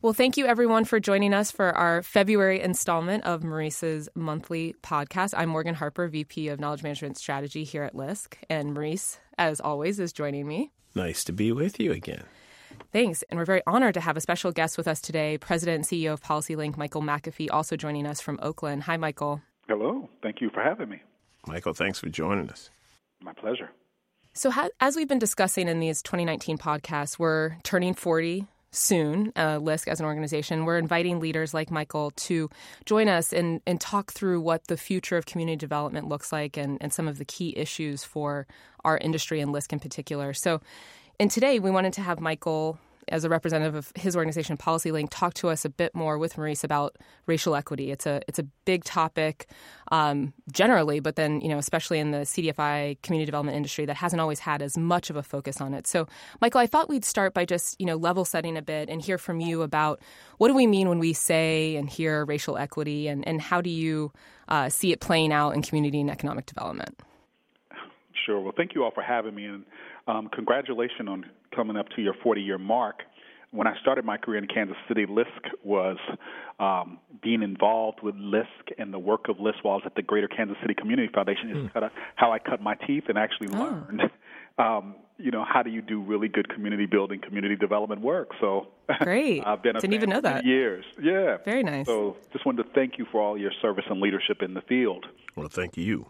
Well, thank you everyone for joining us for our February installment of Maurice's monthly podcast. I'm Morgan Harper, VP of Knowledge Management Strategy here at LISC, and Maurice, as always, is joining me. Nice to be with you again. Thanks. And we're very honored to have a special guest with us today, President and CEO of PolicyLink, Michael McAfee, also joining us from Oakland. Hi, Michael. Hello. Thank you for having me. Michael, thanks for joining us. My pleasure. So, as we've been discussing in these 2019 podcasts, we're turning 40 soon, uh, LISC as an organization, we're inviting leaders like Michael to join us and, and talk through what the future of community development looks like and, and some of the key issues for our industry and LISC in particular. So, and today we wanted to have Michael as a representative of his organization, PolicyLink, talk to us a bit more with Maurice about racial equity. It's a it's a big topic um, generally, but then you know especially in the CDFI community development industry that hasn't always had as much of a focus on it. So, Michael, I thought we'd start by just you know level setting a bit and hear from you about what do we mean when we say and hear racial equity, and and how do you uh, see it playing out in community and economic development. Sure. Well, thank you all for having me, and um, congratulations on coming up to your 40 year mark. When I started my career in Kansas City, LISC was um, being involved with LISC and the work of LISC while I was at the Greater Kansas City Community Foundation. Mm. Is how I cut my teeth and actually oh. learned, um, you know, how do you do really good community building, community development work. So great. I've been a didn't even know that years. Yeah, very nice. So just wanted to thank you for all your service and leadership in the field. Well, thank you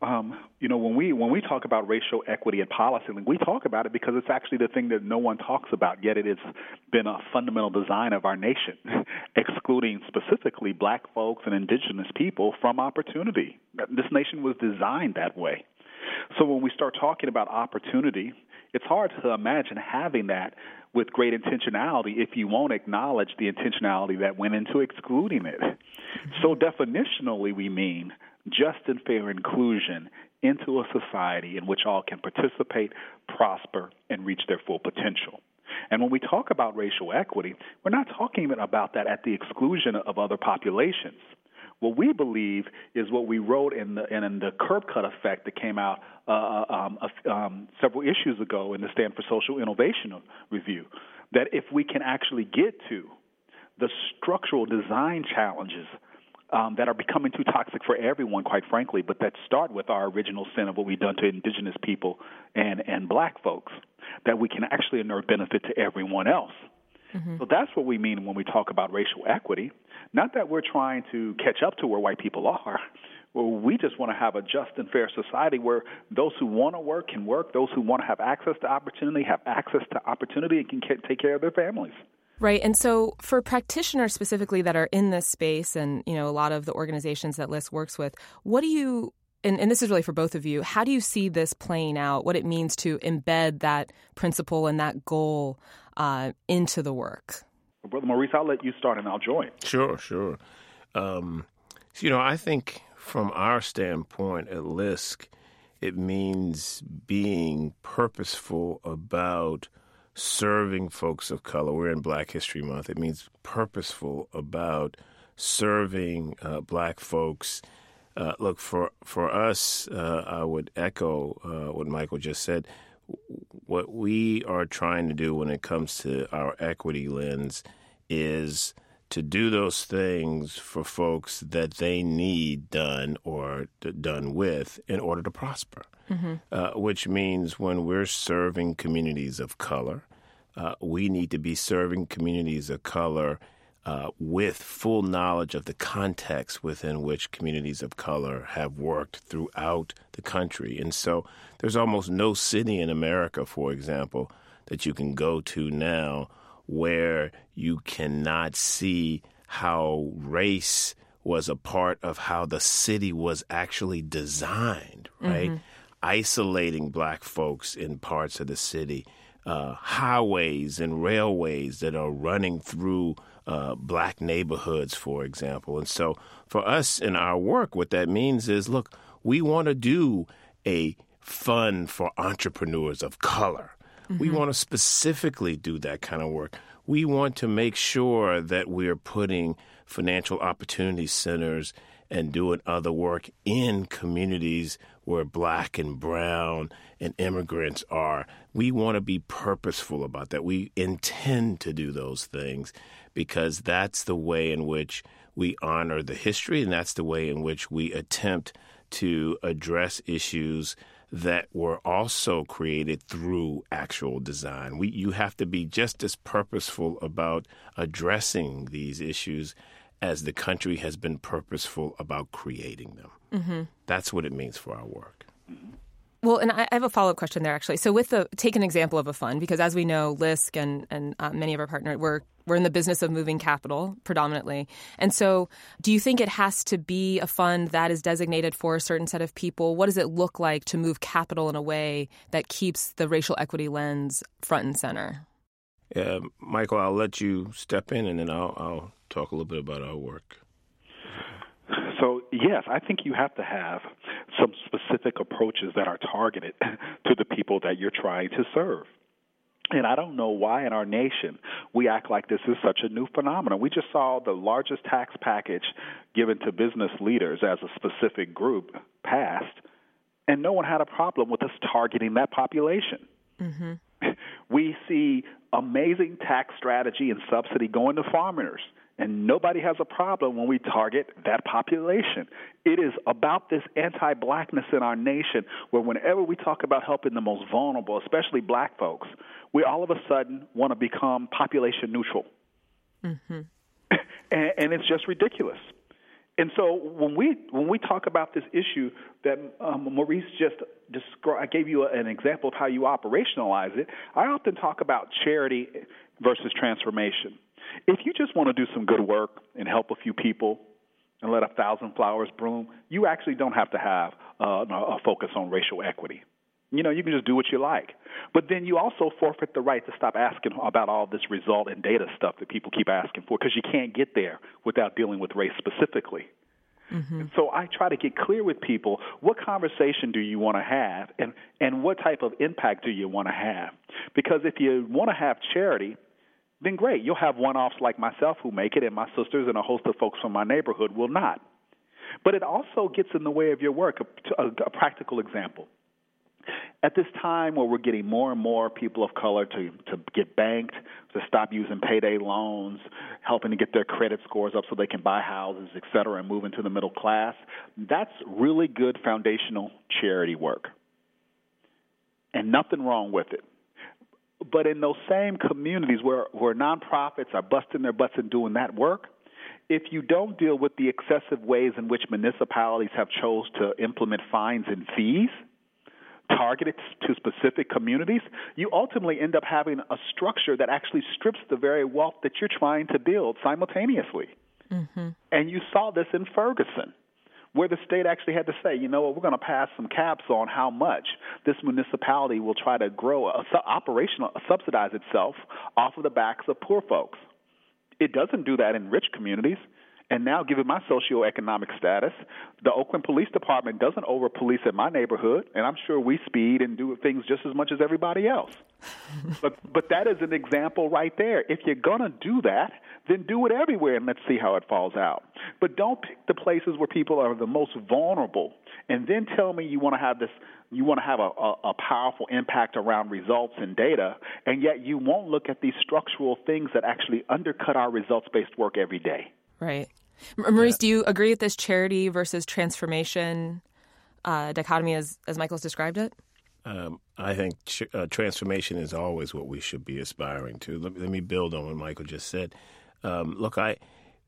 um, you know, when we when we talk about racial equity and policy, we talk about it because it's actually the thing that no one talks about. Yet it has been a fundamental design of our nation, excluding specifically Black folks and Indigenous people from opportunity. This nation was designed that way. So when we start talking about opportunity, it's hard to imagine having that with great intentionality if you won't acknowledge the intentionality that went into excluding it. So definitionally, we mean just and fair inclusion into a society in which all can participate, prosper, and reach their full potential. And when we talk about racial equity, we're not talking about that at the exclusion of other populations. What we believe is what we wrote in the in the curb cut effect that came out uh, uh um, um, several issues ago in the Stanford Social Innovation Review. That if we can actually get to the structural design challenges um, that are becoming too toxic for everyone, quite frankly, but that start with our original sin of what we've done to indigenous people and, and black folks, that we can actually inure benefit to everyone else. Mm-hmm. So that's what we mean when we talk about racial equity. Not that we're trying to catch up to where white people are. Well, we just want to have a just and fair society where those who want to work can work, those who want to have access to opportunity have access to opportunity and can take care of their families. Right. And so for practitioners specifically that are in this space and, you know, a lot of the organizations that LISC works with, what do you and, and, this is really for both of you, how do you see this playing out, what it means to embed that principle and that goal uh, into the work? Brother Maurice, I'll let you start and I'll join. Sure, sure. Um, so, you know, I think from our standpoint at LISC, it means being purposeful about – serving folks of color. We're in Black History Month. It means purposeful about serving uh, black folks. Uh, look for for us, uh, I would echo uh, what Michael just said. What we are trying to do when it comes to our equity lens is to do those things for folks that they need done or done with in order to prosper. Mm-hmm. Uh, which means when we're serving communities of color, uh, we need to be serving communities of color uh, with full knowledge of the context within which communities of color have worked throughout the country. And so there's almost no city in America, for example, that you can go to now where you cannot see how race was a part of how the city was actually designed, right? Mm-hmm. Isolating black folks in parts of the city uh, highways and railways that are running through uh, black neighborhoods, for example. And so, for us in our work, what that means is look, we want to do a fund for entrepreneurs of color. Mm-hmm. We want to specifically do that kind of work. We want to make sure that we're putting financial opportunity centers and doing other work in communities where black and brown and immigrants are. We want to be purposeful about that. We intend to do those things because that's the way in which we honor the history and that's the way in which we attempt to address issues that were also created through actual design. We, you have to be just as purposeful about addressing these issues as the country has been purposeful about creating them. Mm-hmm. That's what it means for our work. Well, and I have a follow up question there actually. So, with the take an example of a fund, because as we know, LISC and and uh, many of our partners we're we're in the business of moving capital predominantly, and so do you think it has to be a fund that is designated for a certain set of people? What does it look like to move capital in a way that keeps the racial equity lens front and center? Yeah, Michael, I'll let you step in, and then I'll, I'll talk a little bit about our work. So, yes, I think you have to have some specific approaches that are targeted to the people that you're trying to serve. And I don't know why in our nation we act like this is such a new phenomenon. We just saw the largest tax package given to business leaders as a specific group passed, and no one had a problem with us targeting that population. Mm-hmm. We see amazing tax strategy and subsidy going to farmers and nobody has a problem when we target that population. It is about this anti blackness in our nation where whenever we talk about helping the most vulnerable, especially black folks, we all of a sudden want to become population neutral. Mm-hmm. and, and it's just ridiculous. And so when we when we talk about this issue that um, Maurice just described, I gave you an example of how you operationalize it. I often talk about charity versus transformation. If you just want to do some good work and help a few people and let a thousand flowers bloom, you actually don't have to have uh, a focus on racial equity. You know, you can just do what you like. But then you also forfeit the right to stop asking about all this result and data stuff that people keep asking for because you can't get there without dealing with race specifically. Mm-hmm. So I try to get clear with people what conversation do you want to have and, and what type of impact do you want to have? Because if you want to have charity, then great. You'll have one offs like myself who make it, and my sisters and a host of folks from my neighborhood will not. But it also gets in the way of your work. A, a, a practical example. At this time where we're getting more and more people of color to, to get banked, to stop using payday loans, helping to get their credit scores up so they can buy houses, et cetera, and move into the middle class, that's really good foundational charity work. And nothing wrong with it. But in those same communities where, where nonprofits are busting their butts and doing that work, if you don't deal with the excessive ways in which municipalities have chose to implement fines and fees targeted to specific communities, you ultimately end up having a structure that actually strips the very wealth that you're trying to build simultaneously. Mm-hmm. And you saw this in Ferguson where the state actually had to say, you know what, we're going to pass some caps on how much this municipality will try to grow, uh, a, operational, uh, subsidize itself off of the backs of poor folks. It doesn't do that in rich communities. And now, given my socioeconomic status, the Oakland Police Department doesn't over police in my neighborhood, and I'm sure we speed and do things just as much as everybody else. but but that is an example right there. If you're gonna do that, then do it everywhere and let's see how it falls out. But don't pick the places where people are the most vulnerable, and then tell me you want to have this you want to have a, a, a, powerful impact around results and data, and yet you won't look at these structural things that actually undercut our results based work every day. Right. Maurice, yeah. do you agree with this charity versus transformation uh, dichotomy as, as Michael's described it? Um, I think ch- uh, transformation is always what we should be aspiring to. Let, let me build on what Michael just said. Um, look, I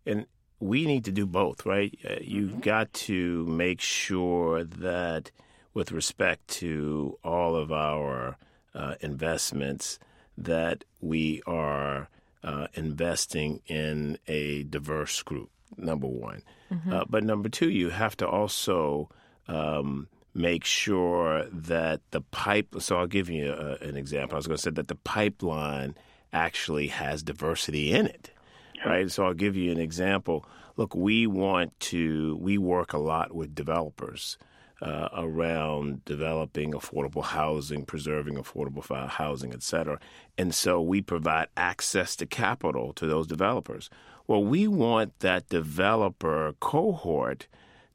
and we need to do both, right? Uh, you've mm-hmm. got to make sure that, with respect to all of our uh, investments, that we are uh, investing in a diverse group, number one. Mm-hmm. Uh, but number two, you have to also um, make sure that the pipe. So I'll give you a, an example. I was going to say that the pipeline actually has diversity in it, right? So I'll give you an example. Look, we want to, we work a lot with developers uh, around developing affordable housing, preserving affordable housing, et cetera. And so we provide access to capital to those developers. Well, we want that developer cohort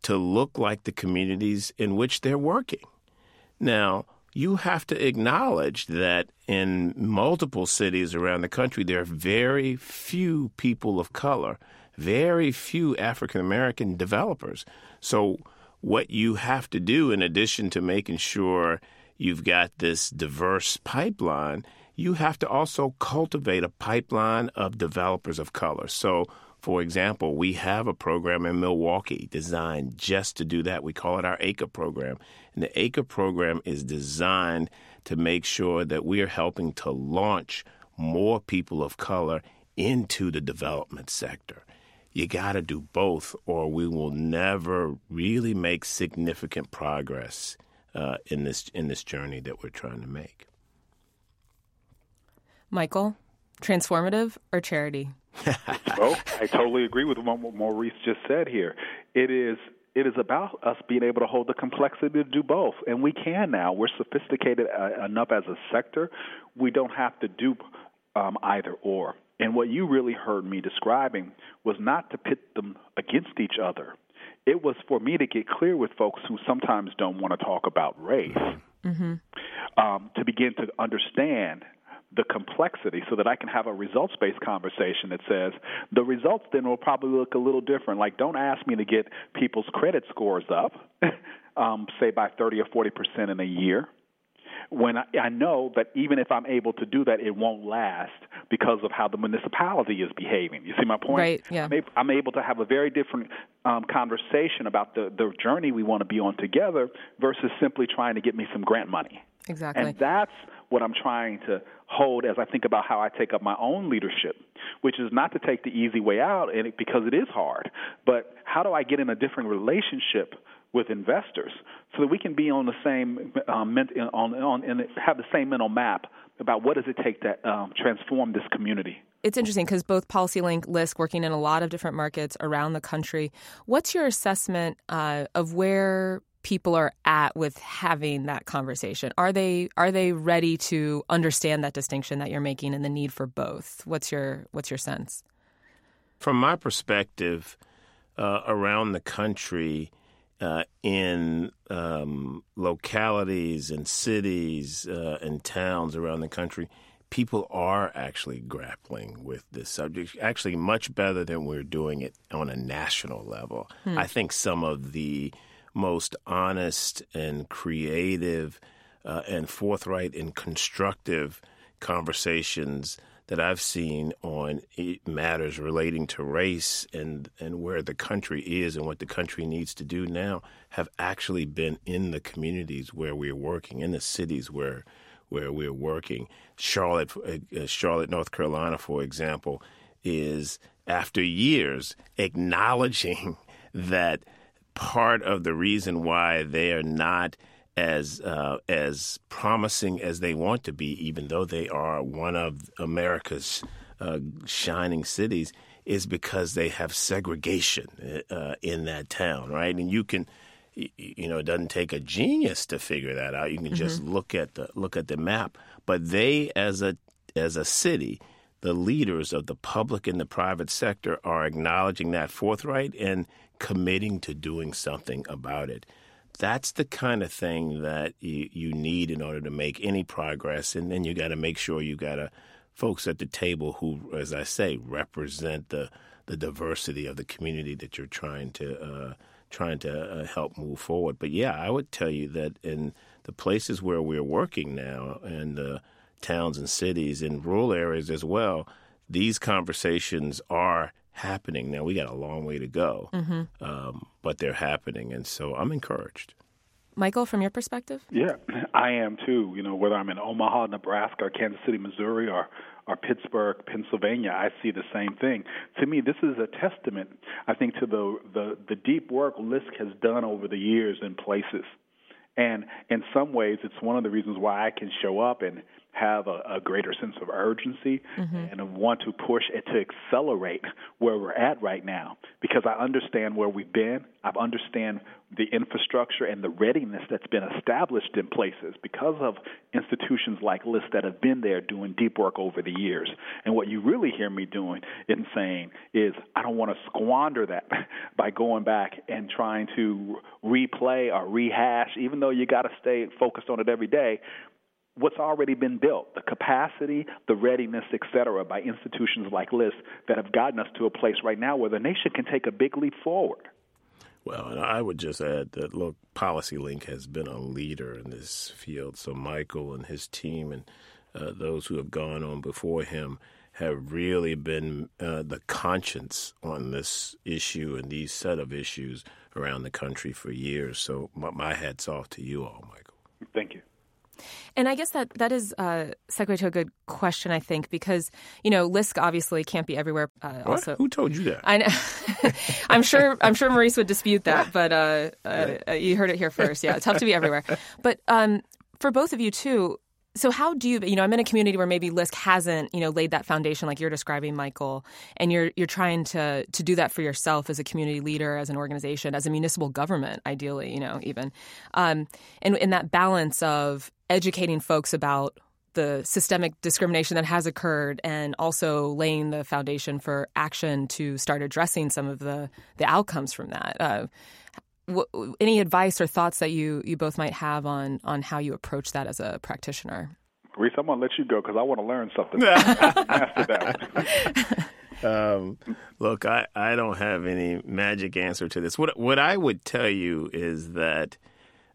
to look like the communities in which they're working. Now, you have to acknowledge that in multiple cities around the country, there are very few people of color, very few African American developers. So, what you have to do, in addition to making sure you've got this diverse pipeline, you have to also cultivate a pipeline of developers of color. So, for example, we have a program in Milwaukee designed just to do that. We call it our ACRE program. And the ACRE program is designed to make sure that we are helping to launch more people of color into the development sector. You got to do both, or we will never really make significant progress uh, in this in this journey that we're trying to make. Michael, transformative or charity? oh, I totally agree with what Maurice just said here. It is it is about us being able to hold the complexity to do both, and we can now. We're sophisticated uh, enough as a sector. We don't have to do um, either or. And what you really heard me describing was not to pit them against each other. It was for me to get clear with folks who sometimes don't want to talk about race, mm-hmm. um, to begin to understand the complexity so that I can have a results based conversation that says the results then will probably look a little different. Like, don't ask me to get people's credit scores up, um, say by 30 or 40 percent in a year when I, I know that even if I'm able to do that, it won't last because of how the municipality is behaving. You see my point? Right. Yeah. I'm able to have a very different um, conversation about the the journey we want to be on together versus simply trying to get me some grant money. Exactly. And that's what I'm trying to hold as I think about how I take up my own leadership, which is not to take the easy way out and it, because it is hard, but how do I get in a different relationship with investors so that we can be on the same um, on, on and have the same mental map about what does it take to um, transform this community. It's interesting because both PolicyLink, LISC, working in a lot of different markets around the country. What's your assessment uh, of where people are at with having that conversation? Are they are they ready to understand that distinction that you're making and the need for both? What's your what's your sense? From my perspective, uh, around the country, uh, in um, localities and cities uh, and towns around the country, people are actually grappling with this subject, actually much better than we're doing it on a national level. Hmm. I think some of the most honest and creative uh, and forthright and constructive conversations that I've seen on matters relating to race and, and where the country is and what the country needs to do now have actually been in the communities where we're working, in the cities where where we're working. Charlotte, uh, uh Charlotte, North Carolina, for example, is after years acknowledging that part of the reason why they are not as uh, as promising as they want to be, even though they are one of America's uh, shining cities, is because they have segregation uh, in that town, right? And you can, you know, it doesn't take a genius to figure that out. You can mm-hmm. just look at the look at the map. But they, as a as a city, the leaders of the public and the private sector are acknowledging that forthright and committing to doing something about it that's the kind of thing that you, you need in order to make any progress. And then you got to make sure you got a folks at the table who, as I say, represent the the diversity of the community that you're trying to uh, trying to uh, help move forward. But yeah, I would tell you that in the places where we're working now, and the towns and cities, in rural areas as well, these conversations are happening. Now we got a long way to go, mm-hmm. um, but they're happening, and so I'm encouraged. Michael, from your perspective? Yeah, I am too. You know, whether I'm in Omaha, Nebraska, or Kansas City, Missouri, or or Pittsburgh, Pennsylvania, I see the same thing. To me, this is a testament, I think, to the the, the deep work LISC has done over the years in places. And in some ways, it's one of the reasons why I can show up and have a, a greater sense of urgency mm-hmm. and want to push it to accelerate where we're at right now because I understand where we've been. I understand the infrastructure and the readiness that's been established in places because of institutions like LISC that have been there doing deep work over the years. And what you really hear me doing and saying is I don't want to squander that by going back and trying to replay or rehash, even though you got to stay focused on it every day what's already been built, the capacity, the readiness, et cetera, by institutions like LISC that have gotten us to a place right now where the nation can take a big leap forward. Well, and I would just add that look, PolicyLink has been a leader in this field. So Michael and his team and uh, those who have gone on before him have really been uh, the conscience on this issue and these set of issues around the country for years. So my, my hat's off to you all, Michael. And I guess that that is uh, segue to a good question, I think, because you know LISC obviously can't be everywhere. Uh, also, who told you that? I know. I'm sure. I'm sure Maurice would dispute that, but uh, uh, you heard it here first. Yeah, it's tough to be everywhere. But um, for both of you too, so how do you you know i'm in a community where maybe LISC hasn't you know laid that foundation like you're describing michael and you're you're trying to to do that for yourself as a community leader as an organization as a municipal government ideally you know even. Um, and in that balance of educating folks about the systemic discrimination that has occurred and also laying the foundation for action to start addressing some of the the outcomes from that uh, w- any advice or thoughts that you you both might have on on how you approach that as a practitioner? Reese, I'm gonna let you go because I want to learn something after that. Um, look, I, I don't have any magic answer to this. What what I would tell you is that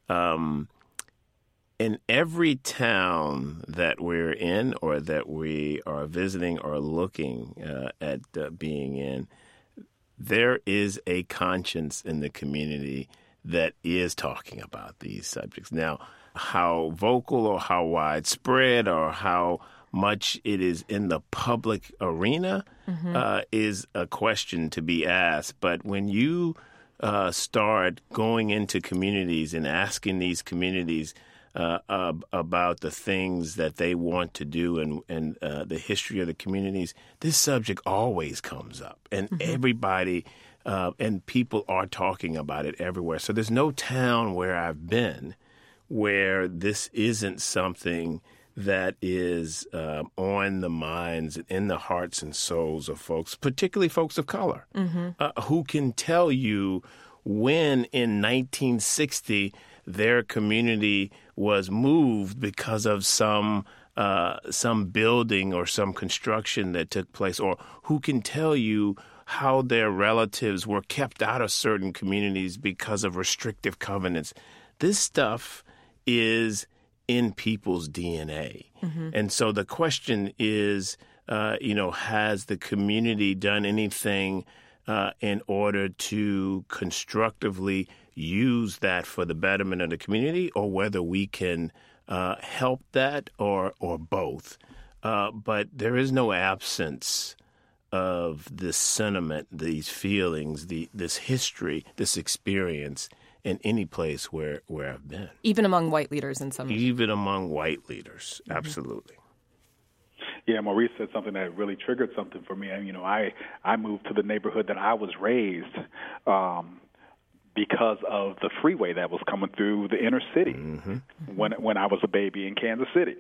um, in every town that we're in or that we are visiting or looking uh, at uh, being in, there is a conscience in the community that is talking about these subjects. Now, how vocal or how widespread or how much it is in the public arena mm-hmm. uh, is a question to be asked. But when you uh, start going into communities and asking these communities uh, uh, about the things that they want to do and, and uh, the history of the communities, this subject always comes up, and mm-hmm. everybody uh, and people are talking about it everywhere. So there's no town where I've been where this isn't something that is uh, on the minds and in the hearts and souls of folks, particularly folks of color, mm-hmm. Uh, who can tell you when in 1960 their community was moved because of some uh, some building or some construction that took place, or who can tell you how their relatives were kept out of certain communities because of restrictive covenants. This stuff is in people's DNA. Mm-hmm. And so the question is, uh, you know, has the community done anything uh, in order to constructively use that for the betterment of the community, or whether we can uh, help that or or both. Uh, but there is no absence of this sentiment, these feelings, the this history, this experience in any place where, where I've been. Even among white leaders in some Even among white leaders, mm-hmm. absolutely. Yeah, Maurice said something that really triggered something for me. And you know, I I moved to the neighborhood that I was raised um, because of the freeway that was coming through the inner city mm-hmm. when when I was a baby in Kansas City.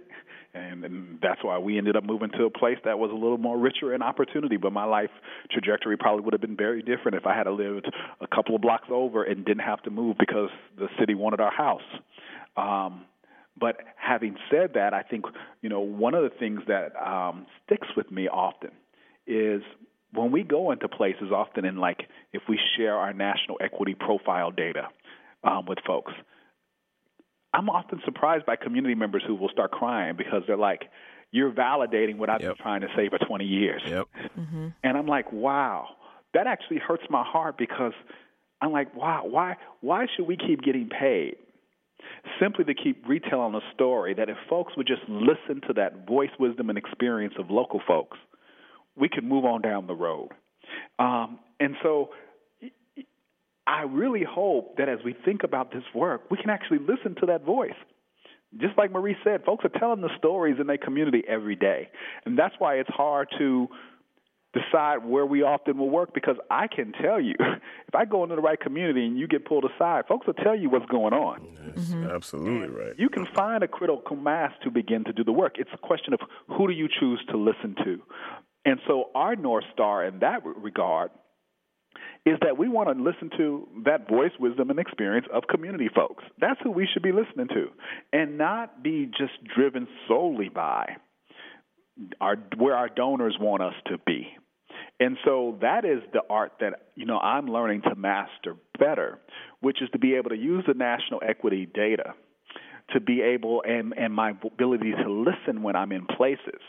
And, and that's why we ended up moving to a place that was a little more richer in opportunity. But my life trajectory probably would have been very different if I had lived a couple of blocks over and didn't have to move because the city wanted our house. Um, but having said that, I think you know one of the things that um, sticks with me often is when we go into places, often in like if we share our national equity profile data um, with folks, I'm often surprised by community members who will start crying because they're like, "You're validating what I've yep. been trying to say for 20 years," yep. mm-hmm. and I'm like, "Wow." That actually hurts my heart because I'm like, wow, why why should we keep getting paid? Simply to keep retelling a story that if folks would just listen to that voice, wisdom, and experience of local folks, we could move on down the road. Um, and so I really hope that as we think about this work, we can actually listen to that voice Just like Maurice said, folks are telling the stories in their community every day. And that's why it's hard to decide where we often will work because I can tell you if I go into the right community and you get pulled aside, folks will tell you what's going on. That's mm-hmm. absolutely right. You can find a critical mass to begin to do the work. It's a question of who do you choose to listen to. And so our North Star in that regard is that we want to listen to that voice, wisdom, and experience of community folks. That's who we should be listening to, and not be just driven solely by our where our donors want us to be. And so that is the art that you know I'm learning to master better, which is to be able to use the national equity data to be able and and my ability to listen when I'm in places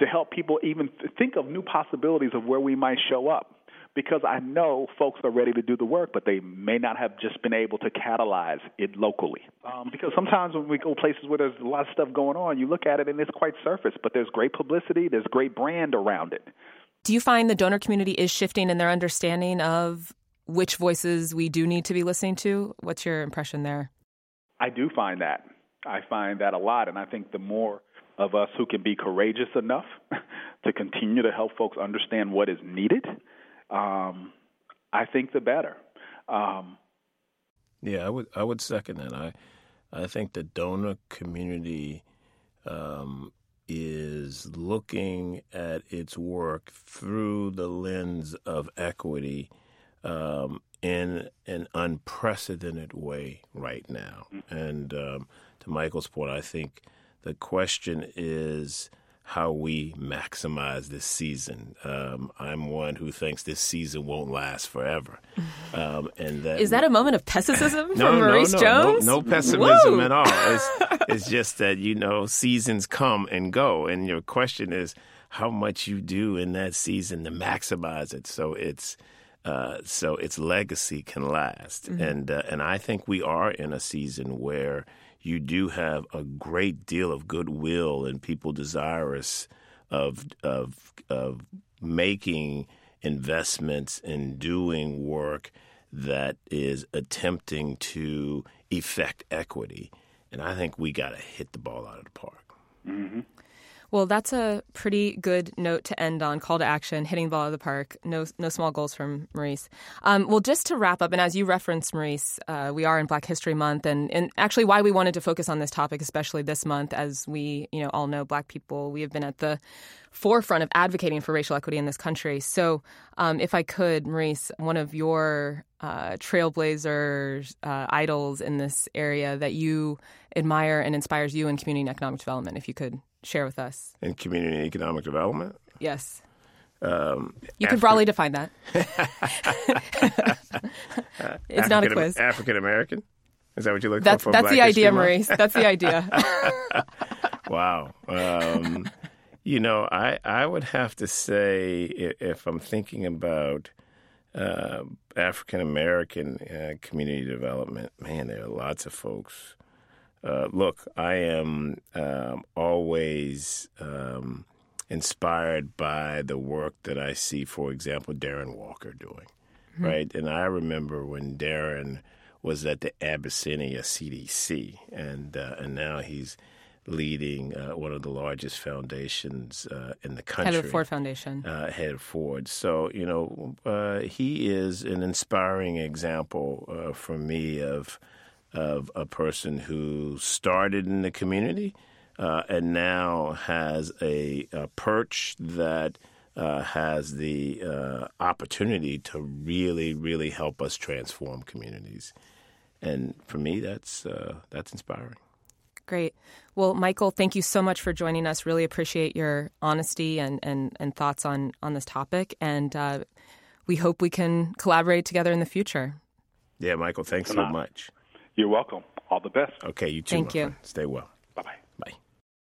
to help people even think of new possibilities of where we might show up because I know folks are ready to do the work, but they may not have just been able to catalyze it locally. Um, because sometimes when we go places where there's a lot of stuff going on, you look at it and it's quite surface, but there's great publicity, there's great brand around it. Do you find the donor community is shifting in their understanding of which voices we do need to be listening to? What's your impression there? I do find that. I find that a lot, and I think the more of us who can be courageous enough to continue to help folks understand what is needed, um, I think the better. Um, yeah, I would I would second that. I I think the donor community um, is looking at its work through the lens of equity um, in an unprecedented way right now. Mm-hmm. And um, to Michael's point, I think the question is how we maximize this season. Um, I'm one who thinks this season won't last forever. Um, and that is that a moment of pessimism no, from Maurice no, no, Jones? No, no pessimism Woo! at all. It's, it's just that you know seasons come and go, and your question is how much you do in that season to maximize it. So it's. Uh, so its legacy can last, mm-hmm. and uh, and I think we are in a season where you do have a great deal of goodwill and people desirous of of of making investments and doing work that is attempting to effect equity. And I think we got to hit the ball out of the park. Mm-hmm. Well, that's a pretty good note to end on. Call to action, hitting the ball out of the park. No, no small goals from Maurice. Um, well, just to wrap up, and as you referenced, Maurice, uh, we are in Black History Month, and, and actually why we wanted to focus on this topic, especially this month, as we you know all know, Black people, we have been at the forefront of advocating for racial equity in this country. So, um, if I could, Maurice, one of your uh, trailblazers, uh, idols in this area that you admire and inspires you in community and economic development, if you could share with us? In community and economic development? Yes. Um, you could broadly define that. it's not a quiz. African American? Is that what you look that's, for? That's the idea, Maurice. That's the idea. wow. Um, you know, I, I would have to say, if I'm thinking about uh, African American uh, community development, man, there are lots of folks uh, look, I am um, always um, inspired by the work that I see, for example, Darren Walker doing, mm-hmm. right? And I remember when Darren was at the Abyssinian CDC, and uh, and now he's leading uh, one of the largest foundations uh, in the country. Head of Ford Foundation. Uh, head of Ford. So, you know, uh, he is an inspiring example uh, for me of of a person who started in the community uh, and now has a, a perch that uh, has the uh, opportunity to really, really help us transform communities. And for me, that's uh, that's inspiring. Great. Well, Michael, thank you so much for joining us. Really appreciate your honesty and, and, and thoughts on, on this topic. And uh, we hope we can collaborate together in the future. Yeah, Michael, thanks so much. You're welcome. All the best. Okay, you too. Thank you. Friend. Stay well. Bye bye.